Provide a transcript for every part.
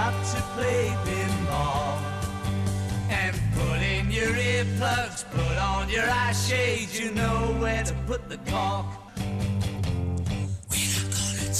you've to play pinball. And put in your earplugs, put on your eye shades, you know where to put the cork. We're not gonna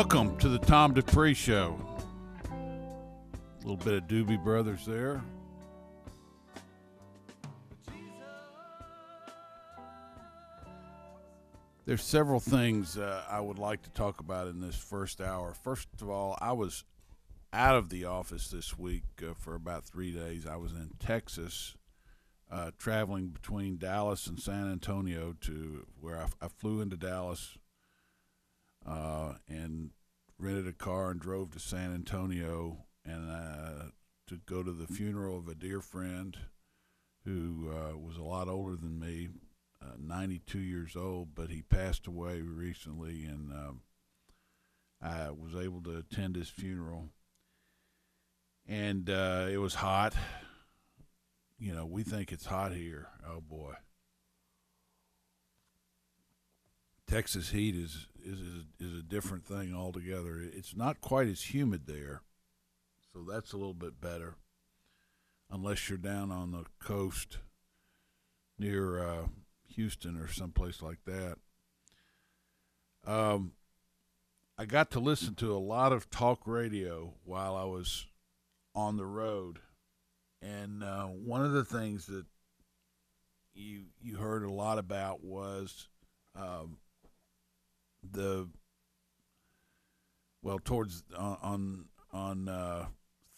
Welcome to the Tom Dupree Show. A little bit of Doobie Brothers there. There's several things uh, I would like to talk about in this first hour. First of all, I was out of the office this week uh, for about three days. I was in Texas, uh, traveling between Dallas and San Antonio to where I, I flew into Dallas uh, and rented a car and drove to San Antonio and uh, to go to the funeral of a dear friend who uh, was a lot older than me, uh, 92 years old, but he passed away recently, and um, I was able to attend his funeral. And uh, it was hot. You know, we think it's hot here. Oh boy. Texas heat is is is, is a different thing altogether. It's not quite as humid there, so that's a little bit better. Unless you're down on the coast near uh, Houston or someplace like that. Um, I got to listen to a lot of talk radio while I was on the road, and uh, one of the things that you you heard a lot about was um, the well towards on on uh,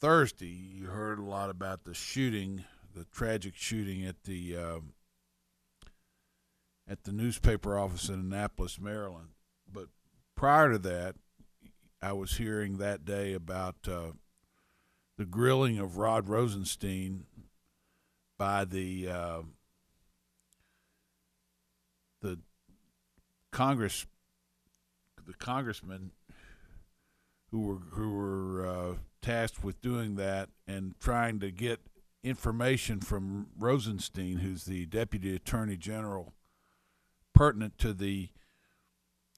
Thursday you heard a lot about the shooting, the tragic shooting at the um, at the newspaper office in Annapolis, Maryland. But prior to that, I was hearing that day about uh, the grilling of Rod Rosenstein by the uh, the Congress the congressmen who were who were uh, tasked with doing that and trying to get information from Rosenstein, who's the deputy attorney general, pertinent to the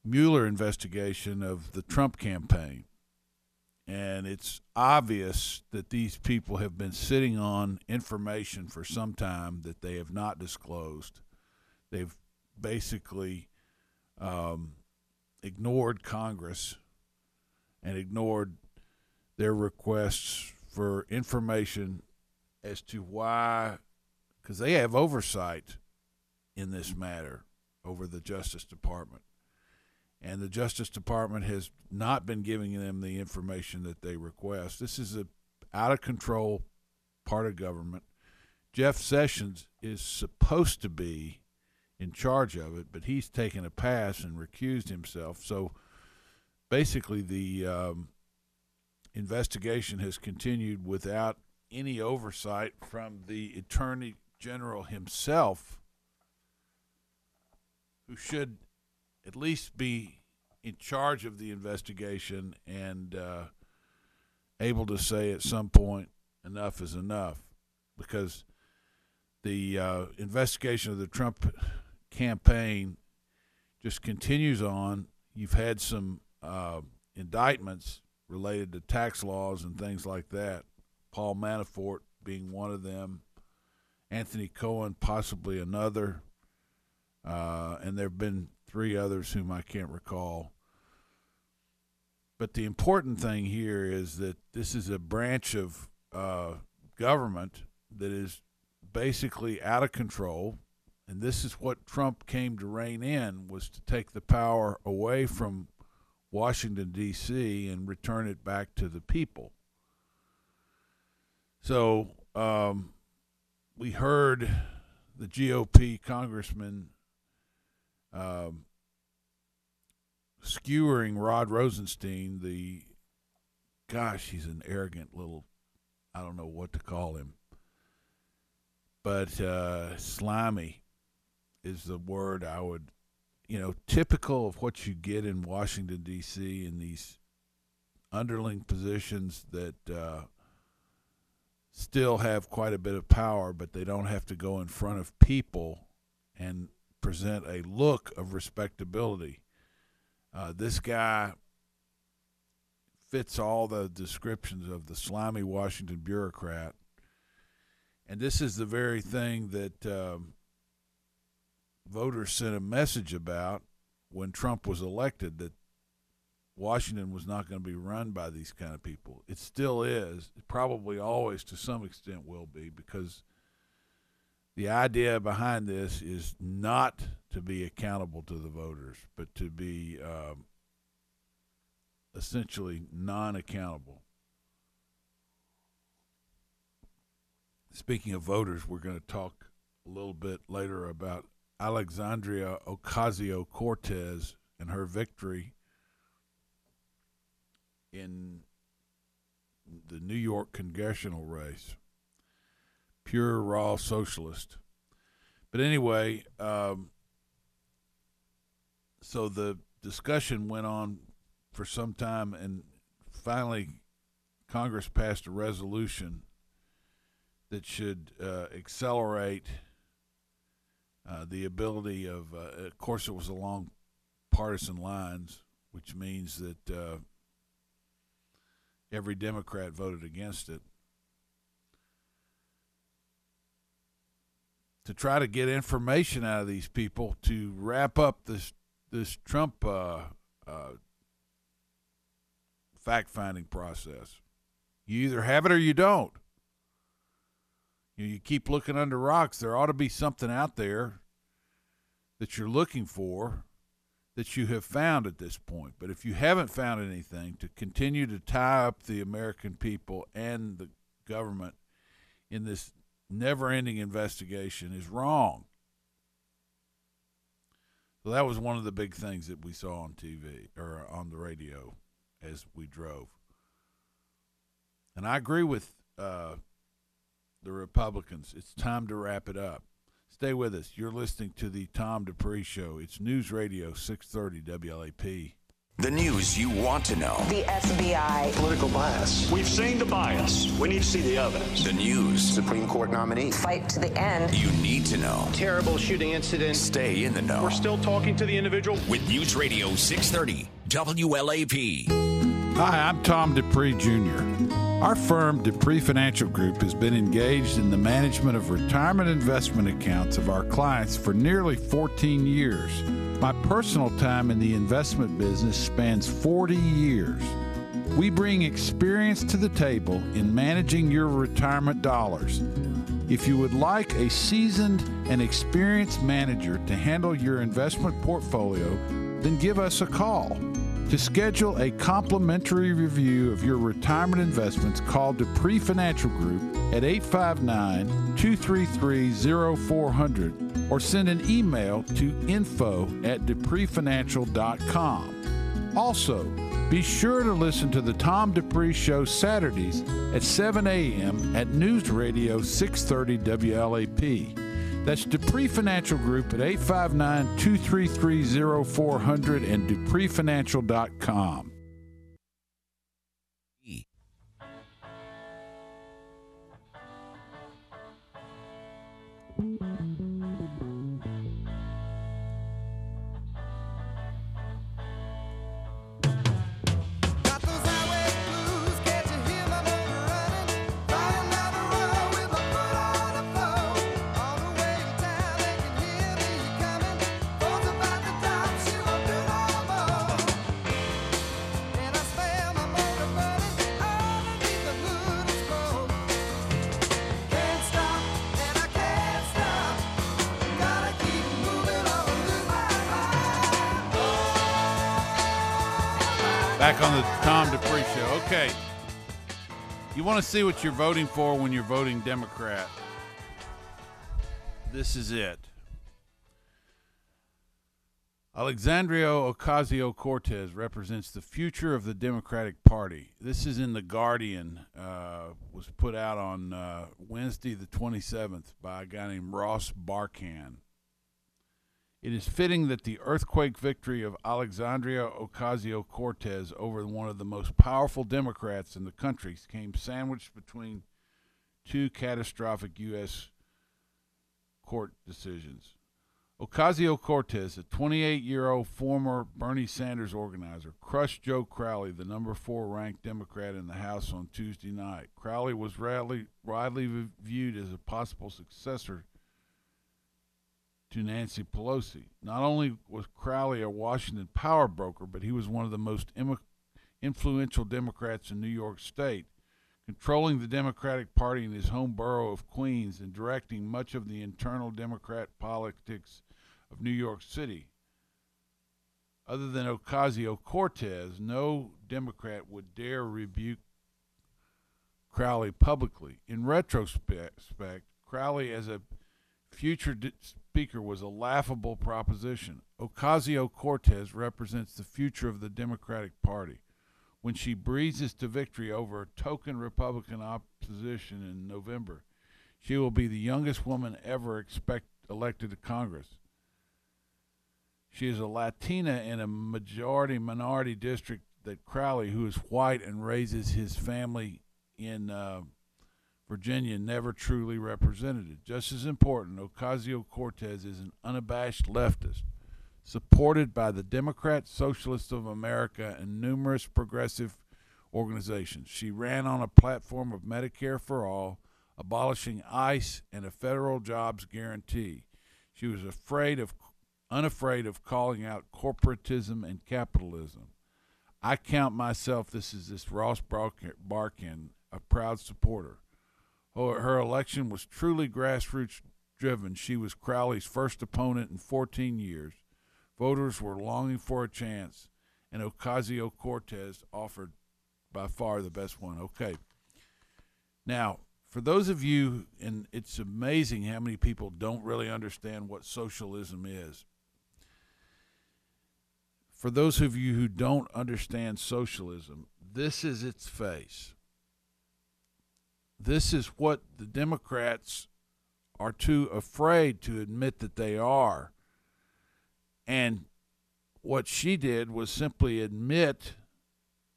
Mueller investigation of the Trump campaign. And it's obvious that these people have been sitting on information for some time that they have not disclosed. They've basically um, ignored Congress and ignored their requests for information as to why, because they have oversight in this matter over the Justice Department. And the Justice Department has not been giving them the information that they request. This is a out of control part of government. Jeff Sessions is supposed to be in charge of it, but he's taken a pass and recused himself. So basically, the um, investigation has continued without any oversight from the Attorney General himself, who should at least be in charge of the investigation and uh, able to say at some point, enough is enough. Because the uh, investigation of the Trump campaign just continues on. You've had some uh, indictments related to tax laws and things like that. Paul Manafort being one of them, Anthony Cohen possibly another, uh, and there have been three others whom I can't recall. But the important thing here is that this is a branch of uh, government that is basically out of control and this is what Trump came to rein in was to take the power away from Washington D.C. and return it back to the people. So um, we heard the GOP congressman um, skewering Rod Rosenstein, the gosh, he's an arrogant little, I don't know what to call him, but uh, slimy is the word I would, you know, typical of what you get in Washington D.C. in these underling positions that uh, still have quite a bit of power, but they don't have to go in front of people and present a look of respectability. Uh, this guy fits all the descriptions of the slimy Washington bureaucrat. And this is the very thing that um, voters sent a message about when Trump was elected that Washington was not going to be run by these kind of people. It still is. It probably always, to some extent, will be because the idea behind this is not to be accountable to the voters, but to be um, essentially non accountable. Speaking of voters, we're going to talk a little bit later about Alexandria Ocasio Cortez and her victory in the New York congressional race. Pure, raw socialist. But anyway, um, so the discussion went on for some time, and finally, Congress passed a resolution that should uh, accelerate uh, the ability of, uh, of course, it was along partisan lines, which means that uh, every Democrat voted against it. To try to get information out of these people to wrap up this this Trump uh, uh, fact finding process. You either have it or you don't. You, keep looking under rocks. There ought to be something out there that you're looking for that you have found at this point. But if you haven't found anything, to continue to tie up the American people and the government in this never ending investigation is wrong. So that was one of the big things that we saw on TV or on the radio as we drove. And I agree with uh, Republicans. It's time to wrap it up. Stay with us. You're listening to the Tom Dupree Show. It's News Radio 630 WLAP. The news you want to know. The FBI. Political bias. We've seen the bias. We need to see the evidence. The news Supreme Court nominee. Fight to the end. you need to know. Terrible shooting incident. Stay in the know. We're still talking to the individual. with News Radio 630 WLAP. Hi, I'm Tom Dupree Jr. Our firm, Dupree Financial Group, has been engaged in the management of retirement investment accounts of our clients for nearly 14 years. My personal time in the investment business spans 40 years. We bring experience to the table in managing your retirement dollars. If you would like a seasoned and experienced manager to handle your investment portfolio, then give us a call. To schedule a complimentary review of your retirement investments, call Dupree Financial Group at 859 233 0400 or send an email to info at dupreefinancial.com. Also, be sure to listen to the Tom Dupree Show Saturdays at 7 a.m. at News Radio 630 WLAP. That's Dupree Financial Group at 859 233 0400 and dupreefinancial.com. Got Back on the Tom Dupree Show. Okay. You want to see what you're voting for when you're voting Democrat? This is it. Alexandria Ocasio Cortez represents the future of the Democratic Party. This is in The Guardian, uh, was put out on uh, Wednesday, the 27th, by a guy named Ross Barkan. It is fitting that the earthquake victory of Alexandria Ocasio Cortez over one of the most powerful Democrats in the country came sandwiched between two catastrophic U.S. court decisions. Ocasio Cortez, a 28 year old former Bernie Sanders organizer, crushed Joe Crowley, the number four ranked Democrat in the House, on Tuesday night. Crowley was widely, widely viewed as a possible successor to Nancy Pelosi. Not only was Crowley a Washington power broker, but he was one of the most Im- influential Democrats in New York State, controlling the Democratic Party in his home borough of Queens and directing much of the internal Democrat politics of New York City. Other than Ocasio Cortez, no Democrat would dare rebuke Crowley publicly. In retrospect, Crowley as a future d- speaker was a laughable proposition. Ocasio Cortez represents the future of the Democratic Party. When she breezes to victory over token Republican opposition in November, she will be the youngest woman ever expect, elected to Congress. She is a Latina in a majority minority district that Crowley, who is white and raises his family in uh, Virginia, never truly represented. it. Just as important, Ocasio Cortez is an unabashed leftist, supported by the Democrat Socialists of America and numerous progressive organizations. She ran on a platform of Medicare for all, abolishing ICE and a federal jobs guarantee. She was afraid of unafraid of calling out corporatism and capitalism. I count myself this is this Ross Barkan, a proud supporter. Her election was truly grassroots driven. She was Crowley's first opponent in 14 years. Voters were longing for a chance, and Ocasio Cortez offered by far the best one. Okay. Now, for those of you, and it's amazing how many people don't really understand what socialism is. For those of you who don't understand socialism, this is its face. This is what the Democrats are too afraid to admit that they are. And what she did was simply admit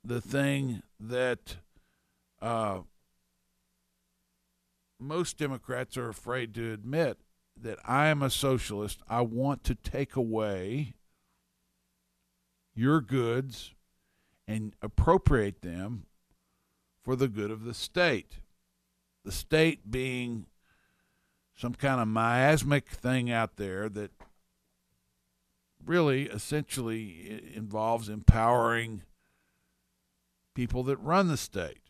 the thing that uh, most Democrats are afraid to admit that I am a socialist. I want to take away your goods and appropriate them for the good of the state. The state being some kind of miasmic thing out there that really essentially involves empowering people that run the state.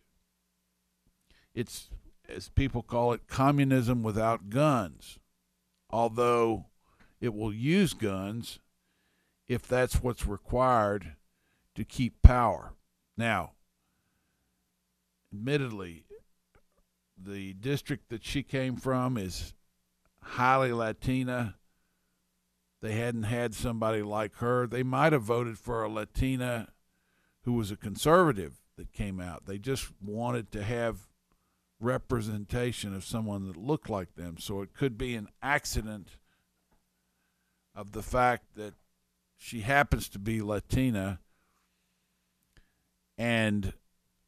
It's, as people call it, communism without guns, although it will use guns if that's what's required to keep power. Now, admittedly, the district that she came from is highly Latina. They hadn't had somebody like her. They might have voted for a Latina who was a conservative that came out. They just wanted to have representation of someone that looked like them. So it could be an accident of the fact that she happens to be Latina and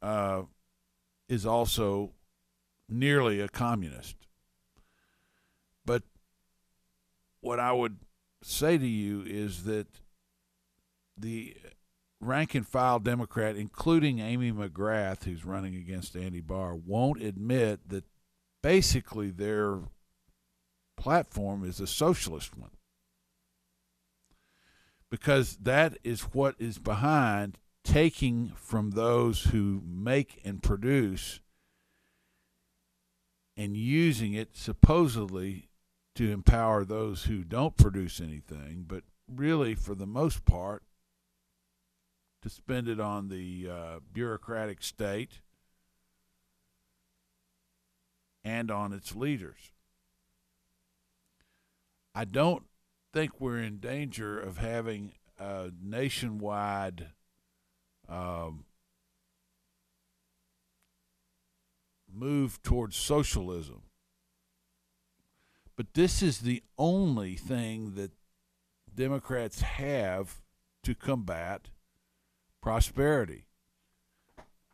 uh, is also nearly a communist. But what I would say to you is that the rank and file Democrat, including Amy McGrath, who's running against Andy Barr, won't admit that basically their platform is a socialist one. Because that is what is behind taking from those who make and produce and using it supposedly to empower those who don't produce anything, but really, for the most part, to spend it on the uh, bureaucratic state and on its leaders. I don't think we're in danger of having a nationwide um, move towards socialism. But this is the only thing that Democrats have to combat prosperity.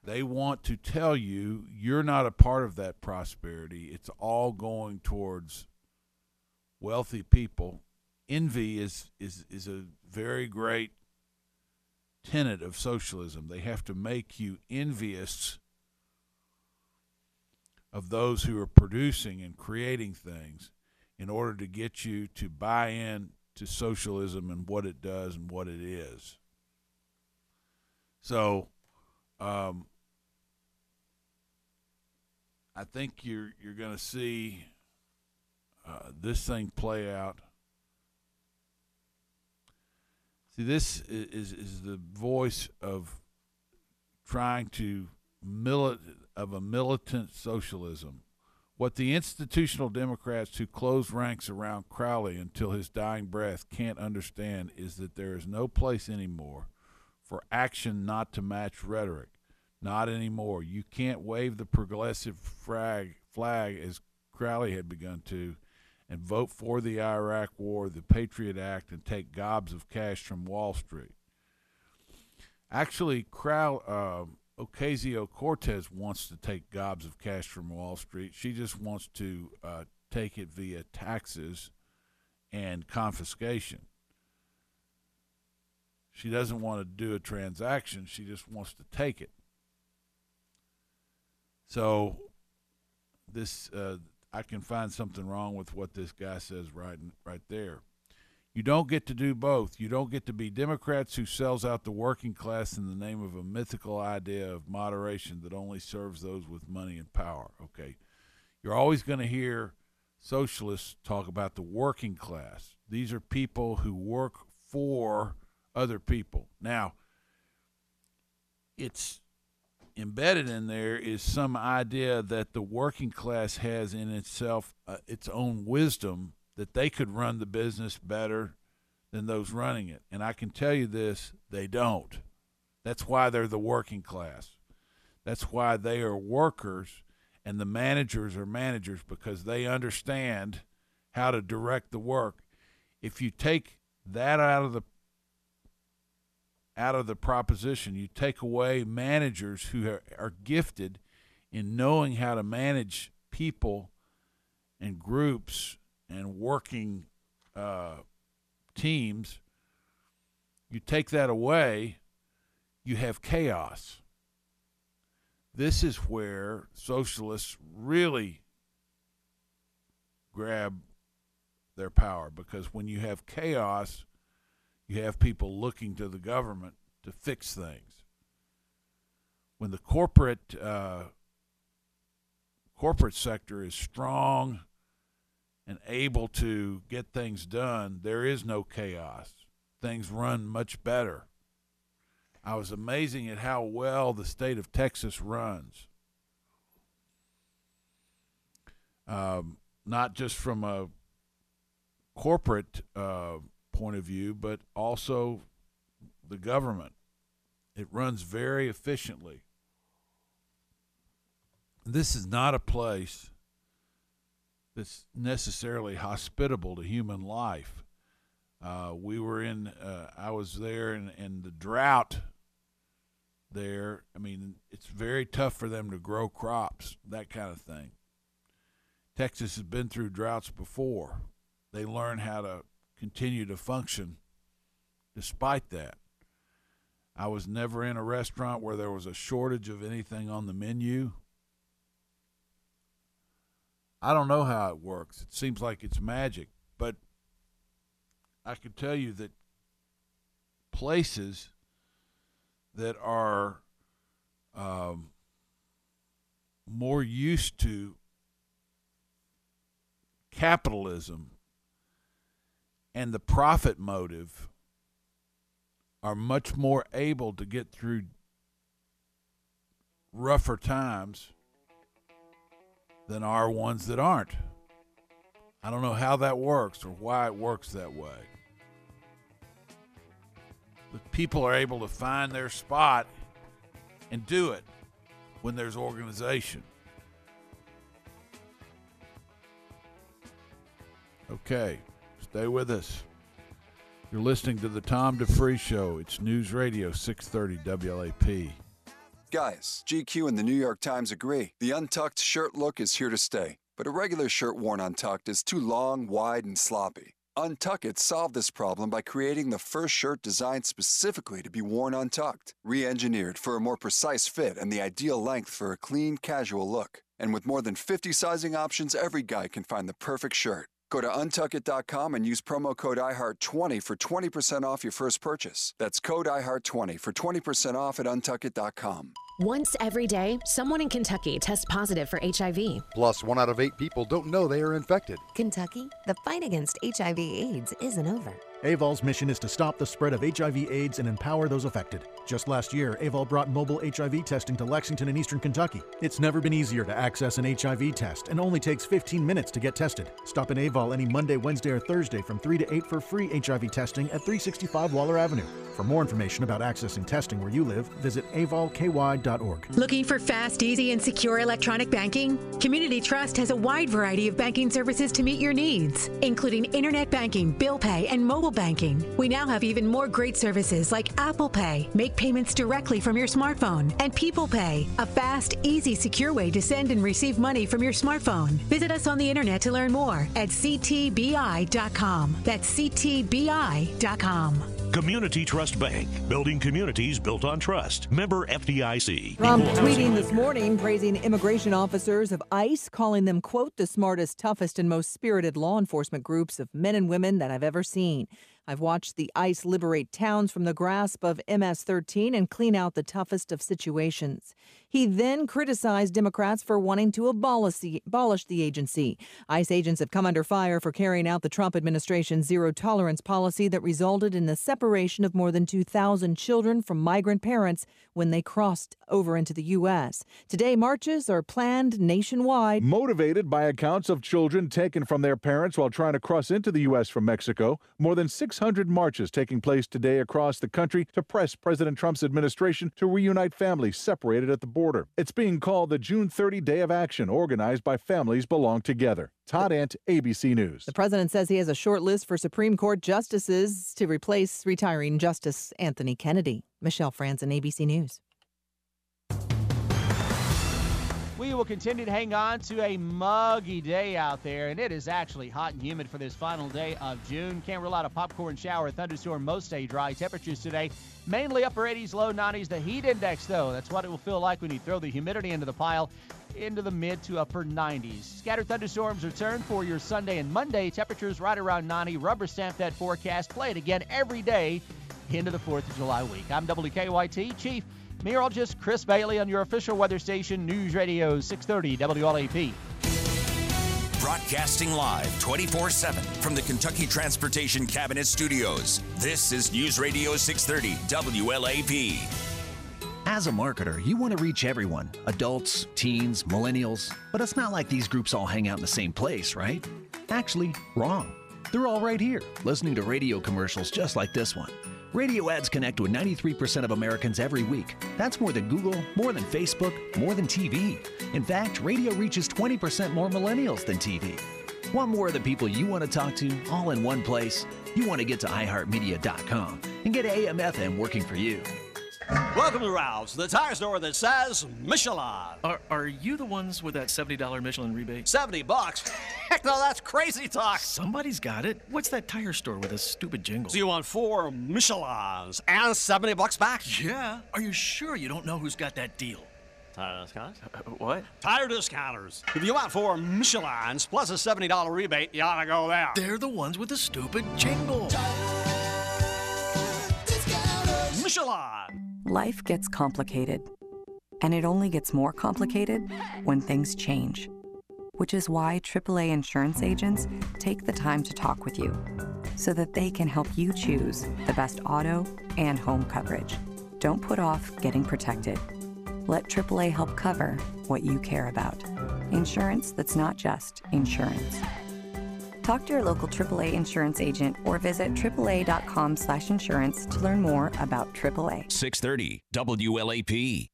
They want to tell you you're not a part of that prosperity. It's all going towards wealthy people. Envy is, is, is a very great tenet of socialism. They have to make you envious of those who are producing and creating things in order to get you to buy in to socialism and what it does and what it is. So, um, I think you're you're going to see uh, this thing play out. See, this is is the voice of trying to milit of a militant socialism. What the institutional Democrats who closed ranks around Crowley until his dying breath can't understand is that there is no place anymore for action not to match rhetoric. Not anymore. You can't wave the progressive flag, flag as Crowley had begun to and vote for the Iraq War, the Patriot Act, and take gobs of cash from Wall Street. Actually, Crow, uh, Ocasio Cortez wants to take gobs of cash from Wall Street. She just wants to uh, take it via taxes and confiscation. She doesn't want to do a transaction, she just wants to take it. So, this uh, I can find something wrong with what this guy says right right there. You don't get to do both. You don't get to be Democrats who sells out the working class in the name of a mythical idea of moderation that only serves those with money and power. Okay. You're always going to hear socialists talk about the working class. These are people who work for other people. Now, it's embedded in there is some idea that the working class has in itself uh, its own wisdom that they could run the business better than those running it. And I can tell you this, they don't. That's why they're the working class. That's why they are workers and the managers are managers because they understand how to direct the work. If you take that out of the out of the proposition. You take away managers who are, are gifted in knowing how to manage people and groups and working uh, teams. You take that away, you have chaos. This is where socialists really grab their power because when you have chaos, you have people looking to the government to fix things. When the corporate uh, corporate sector is strong and able to get things done, there is no chaos. Things run much better. I was amazing at how well the state of Texas runs. Um, not just from a corporate uh, point of view, but also the government. It runs very efficiently. This is not a place that's necessarily hospitable to human life. Uh, we were in, uh, I was there, and, and the drought there, I mean, it's very tough for them to grow crops, that kind of thing. Texas has been through droughts before. They learn how to continue to function despite that. I was never in a restaurant where there was a shortage of anything on the menu. I don't know how it works. It seems like it's magic, but I can tell you that places that are um, more used to capitalism and the profit motive are much more able to get through rougher times than are ones that aren't. I don't know how that works or why it works that way. But people are able to find their spot and do it when there's organization. Okay, stay with us. You're listening to the Tom Dupree Show. It's News Radio 630 WLAP. Guys, GQ and the New York Times agree. The untucked shirt look is here to stay. But a regular shirt worn untucked is too long, wide, and sloppy. Untuck It solved this problem by creating the first shirt designed specifically to be worn untucked, re engineered for a more precise fit and the ideal length for a clean, casual look. And with more than 50 sizing options, every guy can find the perfect shirt. Go to untuckit.com and use promo code IHEART20 for 20% off your first purchase. That's code IHEART20 for 20% off at untuckit.com. Once every day, someone in Kentucky tests positive for HIV. Plus, one out of eight people don't know they are infected. Kentucky, the fight against HIV/AIDS isn't over. AVOL's mission is to stop the spread of HIV/AIDS and empower those affected. Just last year, AVOL brought mobile HIV testing to Lexington and Eastern Kentucky. It's never been easier to access an HIV test and only takes 15 minutes to get tested. Stop in AVOL any Monday, Wednesday, or Thursday from 3 to 8 for free HIV testing at 365 Waller Avenue. For more information about accessing testing where you live, visit avolky.org. Looking for fast, easy, and secure electronic banking? Community Trust has a wide variety of banking services to meet your needs, including internet banking, bill pay, and mobile banking. We now have even more great services like Apple Pay, make payments directly from your smartphone, and People Pay, a fast, easy, secure way to send and receive money from your smartphone. Visit us on the internet to learn more at ctbi.com. That's ctbi.com. Community Trust Bank, building communities built on trust. Member FDIC. Trump tweeting this morning praising immigration officers of ICE, calling them, quote, the smartest, toughest, and most spirited law enforcement groups of men and women that I've ever seen. I've watched the ICE liberate towns from the grasp of MS 13 and clean out the toughest of situations. He then criticized Democrats for wanting to abolish the, agency. ICE agents have come under fire for carrying out the Trump administration's zero tolerance policy that resulted in the separation of more than 2,000 children from migrant parents when they crossed over into the U.S. Today, marches are planned nationwide. Motivated by accounts of children taken from their parents while trying to cross into the U.S. from Mexico, more than 600 600 marches taking place today across the country to press President Trump's administration to reunite families separated at the border. It's being called the June 30 Day of Action, organized by Families Belong Together. Todd Ant, ABC News. The president says he has a short list for Supreme Court justices to replace retiring Justice Anthony Kennedy. Michelle Franzen, ABC News. We will continue to hang on to a muggy day out there, and it is actually hot and humid for this final day of June. Can't rule out a popcorn shower, thunderstorm, most stay dry. Temperatures today mainly upper 80s, low 90s. The heat index, though, that's what it will feel like when you throw the humidity into the pile, into the mid to upper 90s. Scattered thunderstorms return for your Sunday and Monday. Temperatures right around 90. Rubber stamp that forecast. Play it again every day into the 4th of July week. I'm WKYT Chief Meteorologist Chris Bailey on your official weather station, News Radio 630 WLAP. Broadcasting live 24 7 from the Kentucky Transportation Cabinet Studios. This is News Radio 630 WLAP. As a marketer, you want to reach everyone adults, teens, millennials. But it's not like these groups all hang out in the same place, right? Actually, wrong. They're all right here, listening to radio commercials just like this one. Radio ads connect with 93% of Americans every week. That's more than Google, more than Facebook, more than TV. In fact, radio reaches 20% more millennials than TV. Want more of the people you want to talk to all in one place? You want to get to iHeartMedia.com and get AM FM working for you. Welcome to Ralph's, the tire store that says Michelin. Are, are you the ones with that $70 Michelin rebate? 70 bucks? Heck no, that's crazy talk. Somebody's got it. What's that tire store with a stupid jingle? So you want four Michelins and 70 bucks back? Yeah. Are you sure you don't know who's got that deal? Tire discounters? Uh, what? Tire discounters. If you want four Michelins plus a $70 rebate, you ought to go there. They're the ones with the stupid jingle. Michelin. Life gets complicated, and it only gets more complicated when things change. Which is why AAA insurance agents take the time to talk with you so that they can help you choose the best auto and home coverage. Don't put off getting protected. Let AAA help cover what you care about. Insurance that's not just insurance. Talk to your local AAA insurance agent or visit AAA.com slash insurance to learn more about AAA. 630 WLAP.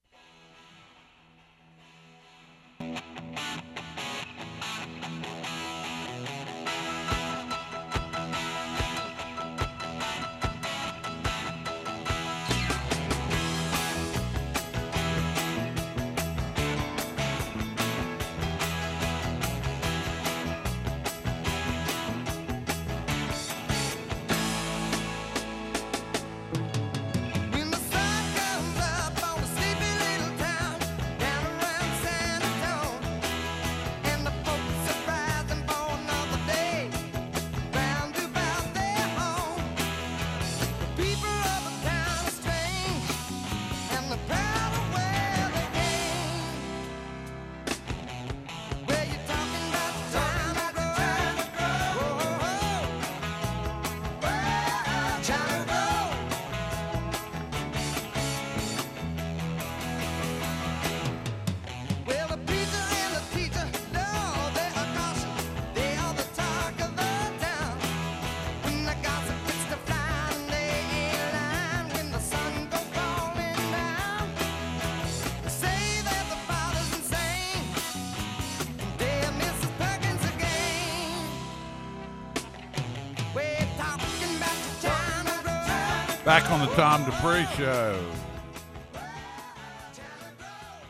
Back on the Tom Dupree Show.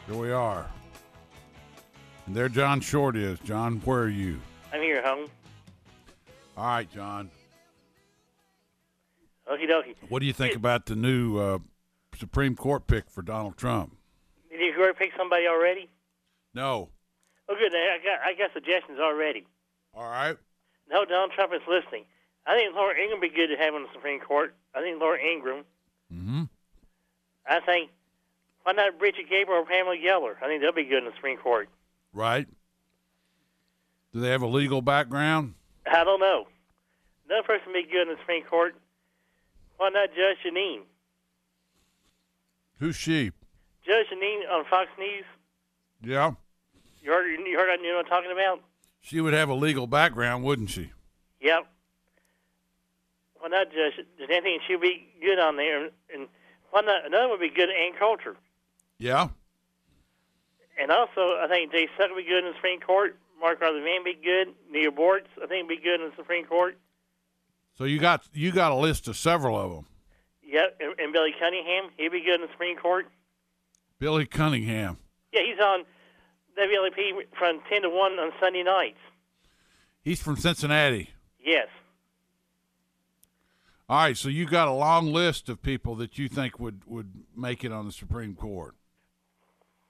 Here we are. And there John Short is. John, where are you? I'm here, home. All right, John. Okie dokie. What do you think about the new uh, Supreme Court pick for Donald Trump? Did you already pick somebody already? No. Oh, good. I got I got suggestions already. All right. No, Donald Trump is listening. I think Laura Ingraham would be good to have on the Supreme Court. I think Laura Ingraham. Mm-hmm. I think why not Brigitte Gabriel or Pamela Geller? I think they'll be good in the Supreme Court. Right. Do they have a legal background? I don't know. Another person would be good in the Supreme Court. Why not Judge Jeanine? Who's she? Judge Jeanine on Fox News. Yeah. You heard you heard you know what I'm talking about? She would have a legal background, wouldn't she? Yep. Why not, just anything should be good on there? And why not? Another would be good Ann Coulter. Yeah. And also, I think Jay Sutton would be good in the Supreme Court. Mark Arthur Van be good. Neal Boortz, I think, would be good in the Supreme Court. So you got you got a list of several of them. Yep, and, and Billy Cunningham, he'd be good in the Supreme Court. Billy Cunningham. Yeah, he's on WLAP from 10 to 1 on Sunday nights. He's from Cincinnati. Yes. All right, so you got a long list of people that you think would would make it on the Supreme Court.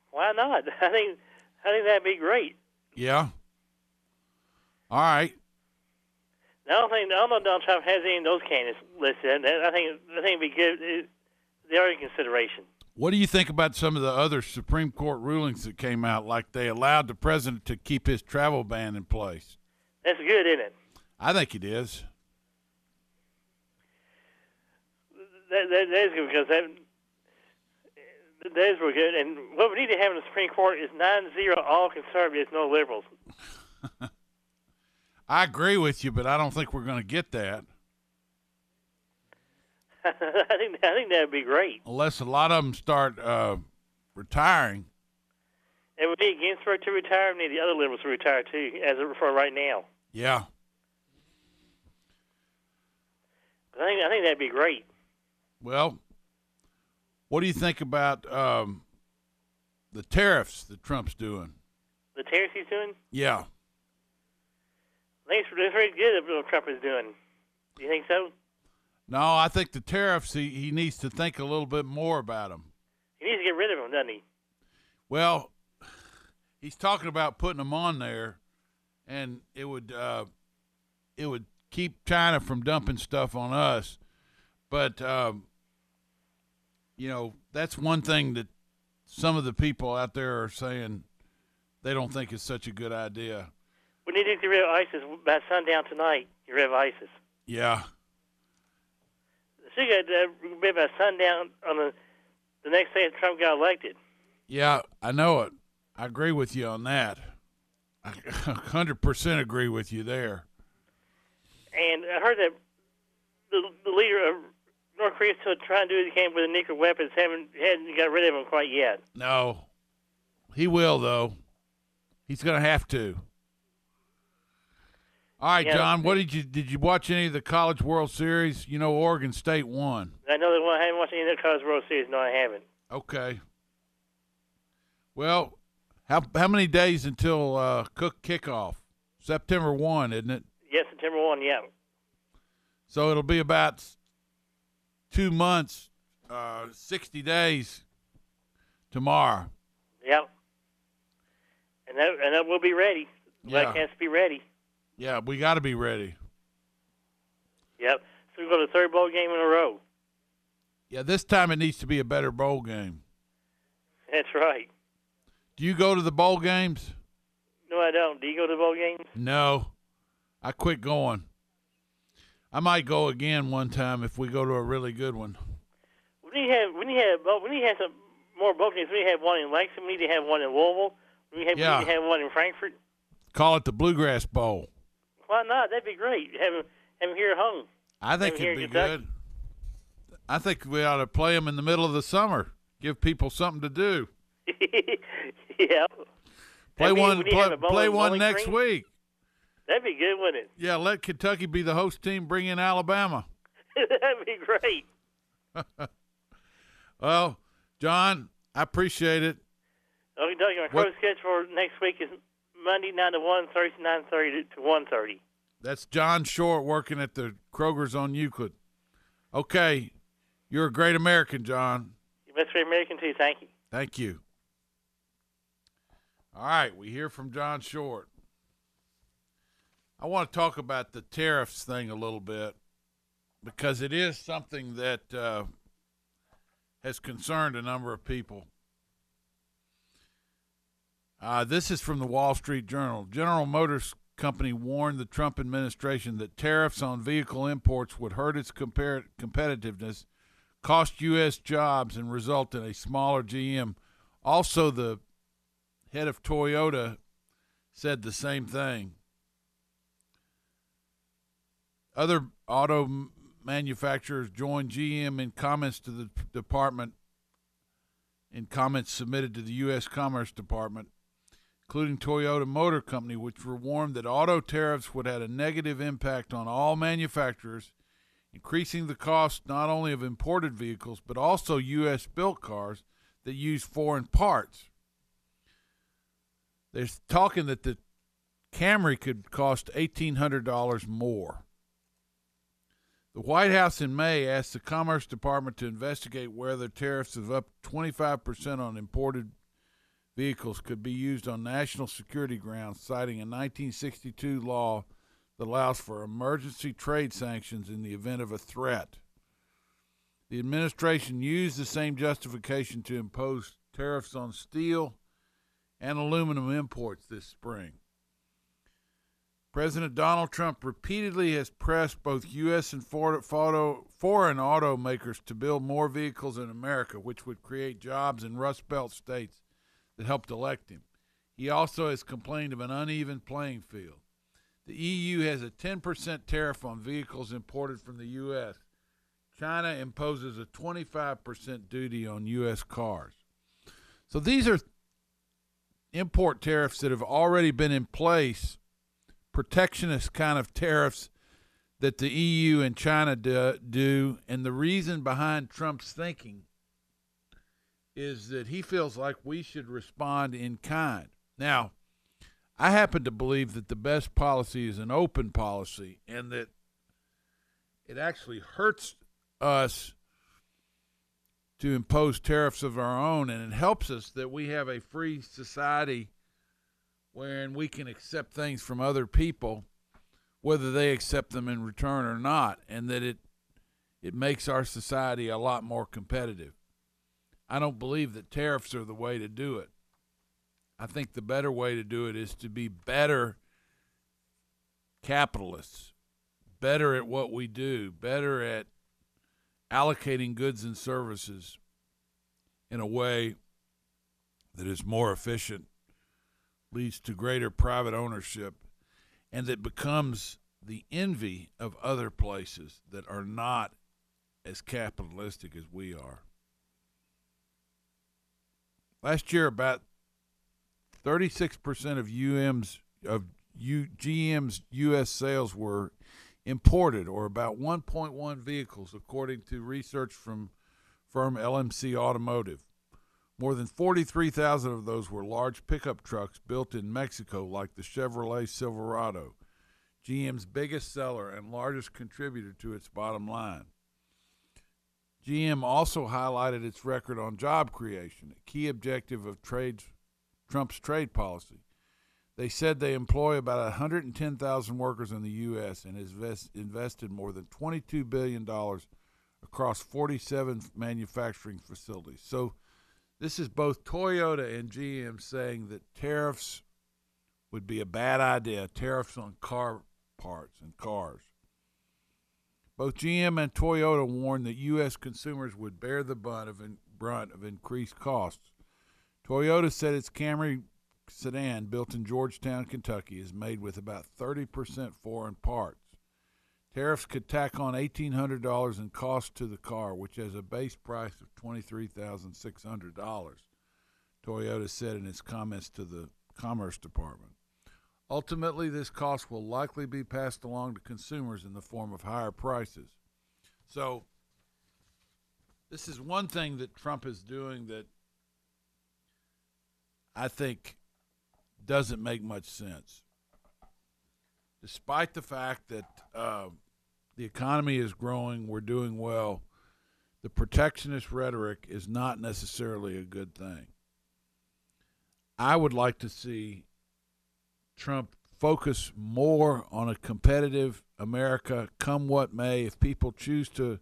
Why not? I think I think that'd be great. Yeah. All right. I don't think I don't know Donald Trump has any of those candidates listed. I think I think it'd be good. They are in consideration. What do you think about some of the other Supreme Court rulings that came out, like they allowed the president to keep his travel ban in place? That's good, isn't it? I think it is. That, that, that is good because that that is real good. And what we need to have in the Supreme Court is nine zero all conservatives, no liberals. I agree with you, but I don't think we're going to get that I think I think that'd be great. unless a lot of them start uh, retiring. And we need Ginsburg to retire. We need the other liberals to retire too, as of for right now. Yeah. I think I think that'd be great. Well, what do you think about um, the tariffs that Trump's doing? The tariffs he's doing, Yeah. I think it's, very good what Trump is doing. Do you think so? No, I think the tariffs, he, he needs to think a little bit more about them. He needs to get rid of them, doesn't he? Well, he's talking about putting them on there, and it would uh, it would keep China from dumping stuff on us. But um, you know, that's one thing that some of the people out there are saying they don't think is such a good idea. We need to get rid of ISIS by sundown tonight. Get rid of ISIS. Yeah, So you got to get rid of sundown on the the next day that Trump got elected. yeah, I know it. I agree with you on that. I hundred percent agree with you there. And I heard that the, the leader of North Korea is still trying to do what he can with the nuclear weapons. Haven't hadn't got rid of them quite yet. No, he will though. He's going to have to. All right, Yeah. John. What did you did you watch any of the College World Series? You know, Oregon State won. I know that. I haven't watched any of the College World Series. No, I haven't. Okay. Well, how how many days until uh, Cook kickoff? September one, isn't it? Yes, September one. Yeah. So it'll be about two months, uh, sixty days tomorrow. Yep. And that and that will be ready. Yeah. Black has to be ready. Yeah, we got to be ready. Yep. So we go to the third bowl game in a row. Yeah, this time it needs to be a better bowl game. That's right. Do you go to the bowl games? No, I don't. Do you go to the bowl games? No, I quit going. I might go again one time if we go to a really good one. We need to have we need to have both- we need to have some more bowl games. We need to have one in Lexington. We need to have one in Louisville. We need to have, Yeah. we need to have one in Frankfort. Call it the Bluegrass Bowl. Why not? That'd be great. Have him, have him here at home. I think it'd be Kentucky. good. I think we ought to play them in the middle of the summer. Give people something to do. yeah. Play one. we need to Play, have a bowling- play one next green. week. That'd be good, wouldn't it? Yeah, let Kentucky be the host team. Bring in Alabama. That'd be great. Well, John, I appreciate it. Okay, Doug, my What- close sketch for next week is Monday nine to one, Thursday nine thirty to one thirty. That's John Short working at the Kroger's on Euclid. Okay, you're a great American, John. You best be American too. Thank you. Thank you. All right, we hear from John Short. I want to talk about the tariffs thing a little bit because it is something that uh, has concerned a number of people. Uh, this is from the Wall Street Journal. General Motors Company warned the Trump administration that tariffs on vehicle imports would hurt its compar- competitiveness, cost U.S. jobs, and result in a smaller GM. Also, the head of Toyota said the same thing. Other auto manufacturers joined GM in comments to the department, in comments submitted to the U.S. Commerce Department, including Toyota Motor Company, which were warned that auto tariffs would have a negative impact on all manufacturers, increasing the cost not only of imported vehicles but also U.S. built cars that use foreign parts. They're talking that the Camry could cost $1,800 more. The White House in May asked the Commerce Department to investigate whether tariffs of up 25% on imported vehicles could be used on national security grounds, citing a 1962 law that allows for emergency trade sanctions in the event of a threat. The administration used the same justification to impose tariffs on steel and aluminum imports this spring. President Donald Trump repeatedly has pressed both U.S. and foreign automakers to build more vehicles in America, which would create jobs in Rust Belt states that helped elect him. He also has complained of an uneven playing field. The EU has a 10% tariff on vehicles imported from the U.S. China imposes a 25% duty on U.S. cars. So these are import tariffs that have already been in place protectionist kind of tariffs that the EU and China do, do, and the reason behind Trump's thinking is that he feels like we should respond in kind. Now, I happen to believe that the best policy is an open policy and that it actually hurts us to impose tariffs of our own and it helps us that we have a free society wherein we can accept things from other people, whether they accept them in return or not, and that it it makes our society a lot more competitive. I don't believe that tariffs are the way to do it. I think the better way to do it is to be better capitalists, better at what we do, better at allocating goods and services in a way that is more efficient leads to greater private ownership and that becomes the envy of other places that are not as capitalistic as we are. Last year, about 36% of UM's of U, GM's U.S. sales were imported, or about 1.1 vehicles, according to research from firm LMC Automotive. More than 43,000 of those were large pickup trucks built in Mexico, like the Chevrolet Silverado, GM's biggest seller and largest contributor to its bottom line. GM also highlighted its record on job creation, a key objective of Trump's trade policy. They said they employ about 110,000 workers in the U.S. and has vest, invested more than $22 billion across 47 manufacturing facilities. So, this is both Toyota and GM saying that tariffs would be a bad idea, tariffs on car parts and cars. Both GM and Toyota warned that U.S. consumers would bear the brunt of, in, brunt of increased costs. Toyota said its Camry sedan, built in Georgetown, Kentucky, is made with about 30% foreign parts. Tariffs could tack on $1,800 in cost to the car, which has a base price of $23,600, Toyota said in its comments to the Commerce Department. Ultimately, this cost will likely be passed along to consumers in the form of higher prices. So, this is one thing that Trump is doing that I think doesn't make much sense. Despite the fact that uh, the economy is growing, we're doing well, the protectionist rhetoric is not necessarily a good thing. I would like to see Trump focus more on a competitive America, come what may. If people choose to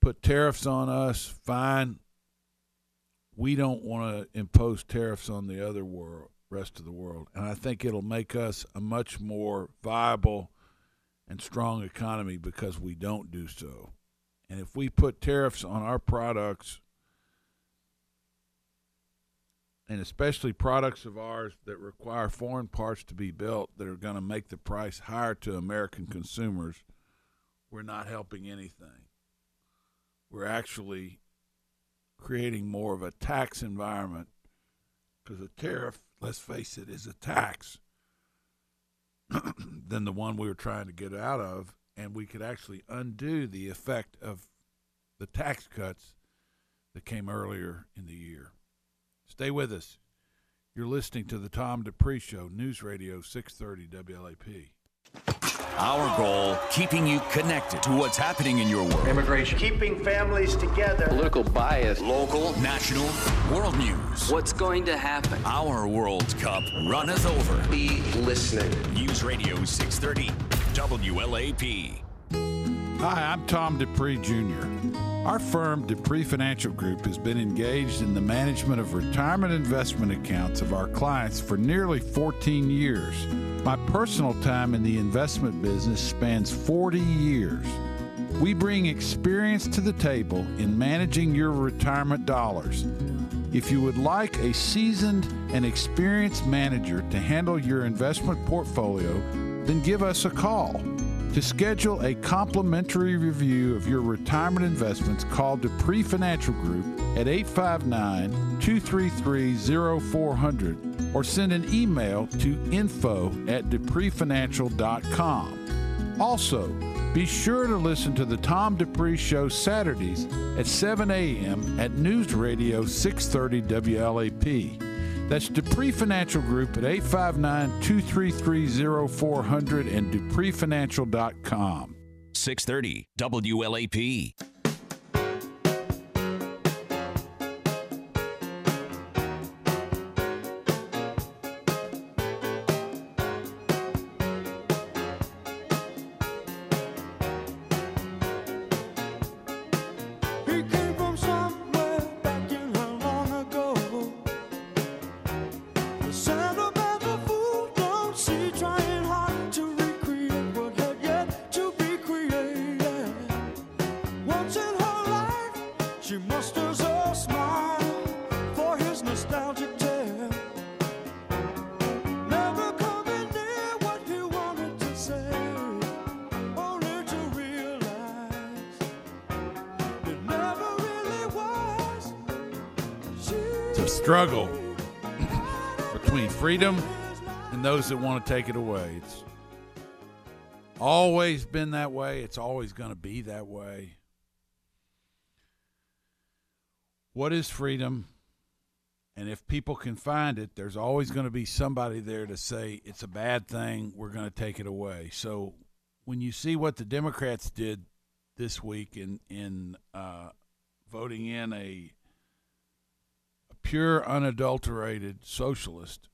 put tariffs on us, fine. We don't want to impose tariffs on the other world, rest of the world. And I think it'll make us a much more viable and strong economy because we don't do so. And if we put tariffs on our products, and especially products of ours that require foreign parts to be built that are going to make the price higher to American consumers, we're not helping anything. We're actually creating more of a tax environment because a tariff, let's face it, is a tax than the one we were trying to get out of, and we could actually undo the effect of the tax cuts that came earlier in the year. Stay with us. You're listening to the Tom Dupree Show, News Radio 630 WLAP. Our goal, keeping you connected to what's happening in your world. Immigration. Keeping families together. Political bias. Local, national, world news. What's going to happen? Our World Cup run is over. Be listening. News Radio 630 WLAP. Hi, I'm Tom Dupree Jr. Our firm, Dupree Financial Group, has been engaged in the management of retirement investment accounts of our clients for nearly 14 years. My personal time in the investment business spans 40 years. We bring experience to the table in managing your retirement dollars. If you would like a seasoned and experienced manager to handle your investment portfolio, then give us a call. To schedule a complimentary review of your retirement investments, call Dupree Financial Group at 859 233 0400 or send an email to info at dupreefinancial.com. Also, be sure to listen to the Tom Dupree Show Saturdays at 7 a.m. at News Radio 630 WLAP. That's Dupree Financial Group at 859 233 0400 and dupreefinancial.com. 630 WLAP. Struggle between freedom and those that want to take it away. It's always been that way. It's always going to be that way. What is freedom? And if people can find it, there's always going to be somebody there to say it's a bad thing. We're going to take it away. So when you see what the Democrats did this week in in uh, voting in a pure, unadulterated socialist,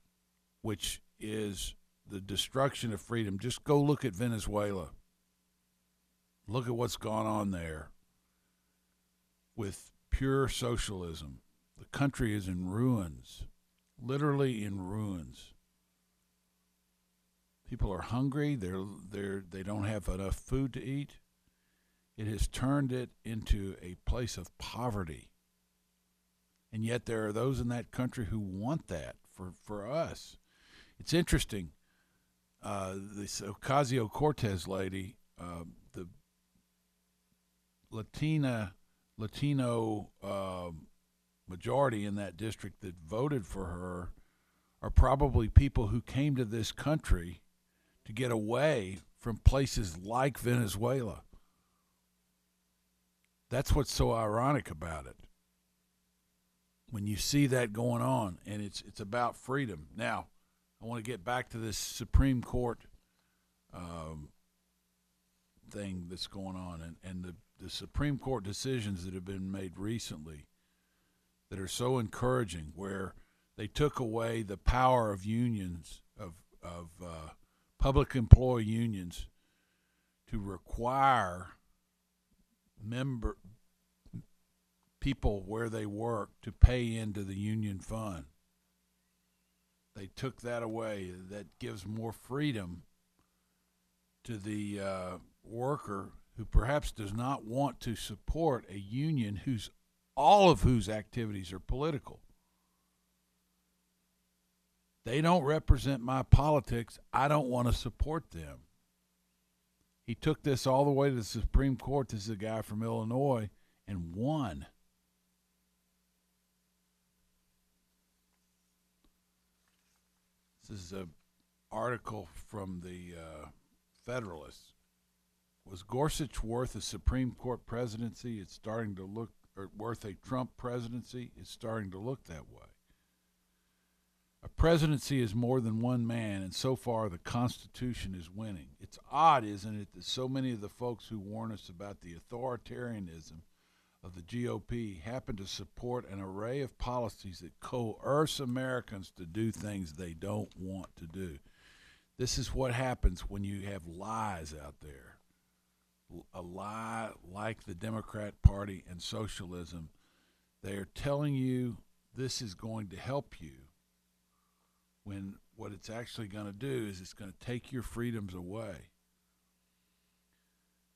which is the destruction of freedom, just go look at Venezuela. Look at what's gone on there with pure socialism. The country is in ruins, literally in ruins. People are hungry. They're they're they don't have enough food to eat. It has turned it into a place of poverty. And yet there are those in that country who want that for, for us. It's interesting. Uh, this Ocasio Cortez lady, uh, the Latina Latino uh, majority in that district that voted for her are probably people who came to this country to get away from places like Venezuela. That's what's so ironic about it. When you see that going on, and it's it's about freedom. Now, I want to get back to this Supreme Court um, thing that's going on, and and the the Supreme Court decisions that have been made recently that are so encouraging, where they took away the power of unions of of uh, public employee unions to require member people where they work to pay into the union fund. They took that away. That gives more freedom to the uh, worker who perhaps does not want to support a union whose all of whose activities are political. They don't represent my politics. I don't want to support them. He took this all the way to the Supreme Court. This is a guy from Illinois and won. Is an article from the uh, Federalist. Was Gorsuch worth a Supreme Court presidency? It's starting to look, or worth a Trump presidency? It's starting to look that way. A presidency is more than one man, and so far the Constitution is winning. It's odd, isn't it, that so many of the folks who warn us about the authoritarianism of the GOP happen to support an array of policies that coerce Americans to do things they don't want to do. This is what happens when you have lies out there. A lie like the Democrat Party and socialism. They are telling you this is going to help you when what it's actually going to do is it's going to take your freedoms away.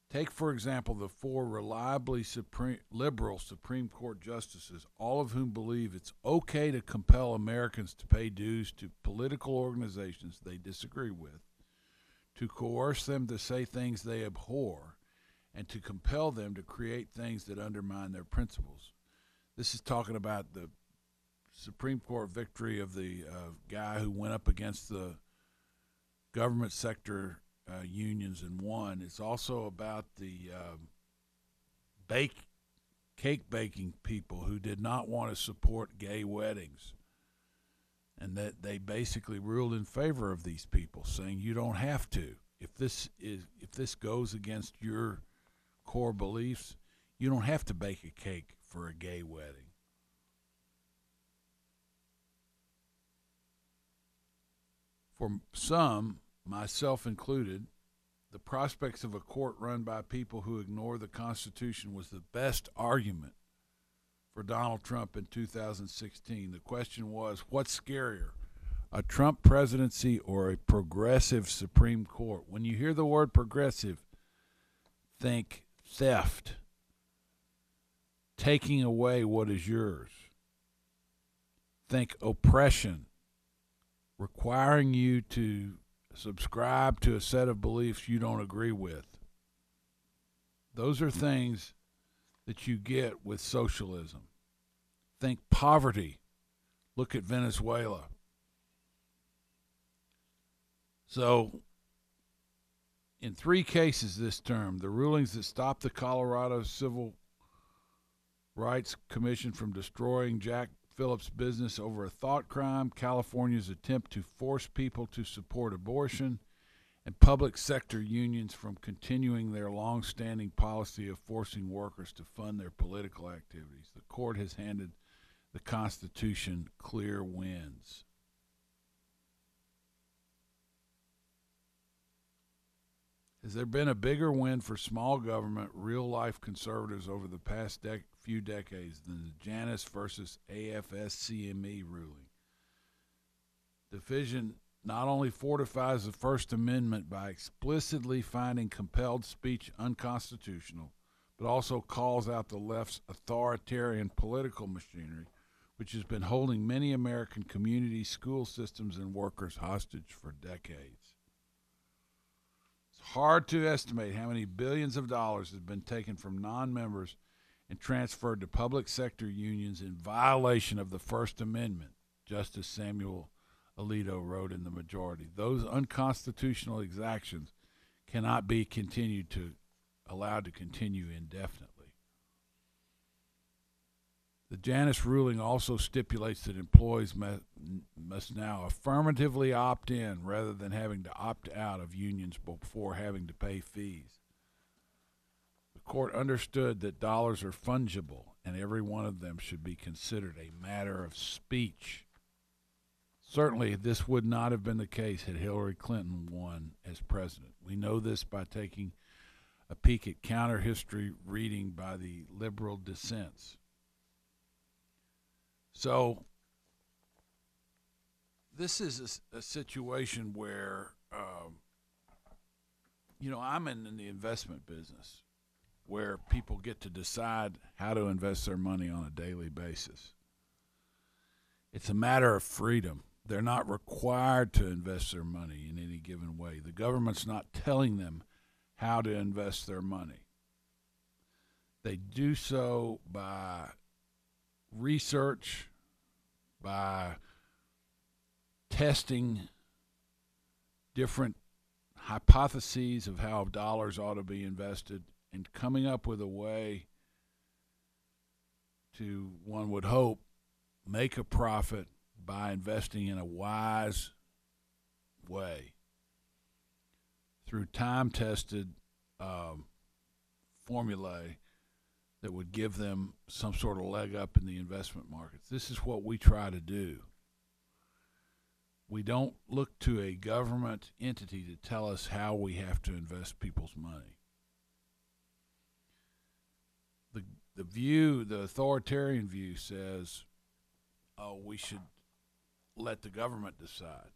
Take, for example, the four reliably supreme, liberal Supreme Court justices, all of whom believe it's okay to compel Americans to pay dues to political organizations they disagree with, to coerce them to say things they abhor, and to compel them to create things that undermine their principles. This is talking about the Supreme Court victory of the uh, guy who went up against the government sector uh, unions and one. It's also about the um, bake cake baking people who did not want to support gay weddings, and that they basically ruled in favor of these people, saying you don't have to. If this is if this goes against your core beliefs, you don't have to bake a cake for a gay wedding. For some, myself included, the prospects of a court run by people who ignore the Constitution was the best argument for Donald Trump in 2016. The question was what's scarier, a Trump presidency or a progressive Supreme Court? When you hear the word progressive, think theft, taking away what is yours, think oppression requiring you to subscribe to a set of beliefs you don't agree with. Those are things that you get with socialism. Think poverty. Look at Venezuela. So, in three cases this term, the rulings that stopped the Colorado Civil Rights Commission from destroying Jack Phillips' business over a thought crime, California's attempt to force people to support abortion, and public sector unions from continuing their long-standing policy of forcing workers to fund their political activities. The court has handed the Constitution clear wins. Has there been a bigger win for small government, real life conservatives over the past dec- few decades than the Janus versus AFSCME ruling? Division not only fortifies the First Amendment by explicitly finding compelled speech unconstitutional, but also calls out the left's authoritarian political machinery, which has been holding many American community school systems and workers hostage for decades. It's hard to estimate how many billions of dollars have been taken from non members and transferred to public sector unions in violation of the First Amendment, Justice Samuel Alito wrote in the majority. Those unconstitutional exactions cannot be continued to allowed to continue indefinitely. The Janus ruling also stipulates that employees must, must now affirmatively opt in rather than having to opt out of unions before having to pay fees. Court understood that dollars are fungible and every one of them should be considered a matter of speech. Certainly, this would not have been the case had Hillary Clinton won as president. We know this by taking a peek at counter history reading by the liberal dissents. So, this is a, a situation where, um, you know, I'm in, in the investment business where people get to decide how to invest their money on a daily basis. It's a matter of freedom. They're not required to invest their money in any given way. The government's not telling them how to invest their money. They do so by research, by testing different hypotheses of how dollars ought to be invested and coming up with a way to, one would hope, make a profit by investing in a wise way through time tested um, formulae that would give them some sort of leg up in the investment markets. This is what we try to do. We don't look to a government entity to tell us how we have to invest people's money. The view, the authoritarian view says, oh, we should let the government decide.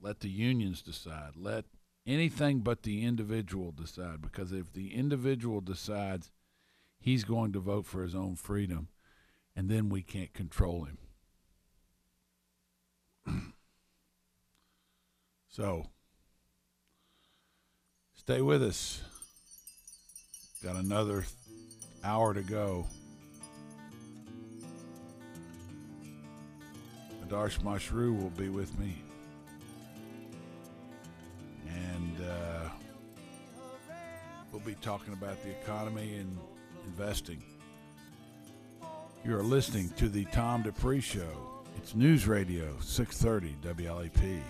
Let the unions decide. Let anything but the individual decide because if the individual decides he's going to vote for his own freedom and then we can't control him. so stay with us. Got another hour to go. Adarsh Mashru will be with me. And uh, we'll be talking about the economy and investing. You are listening to the Tom Dupree Show. It's News Radio 630 WLAP.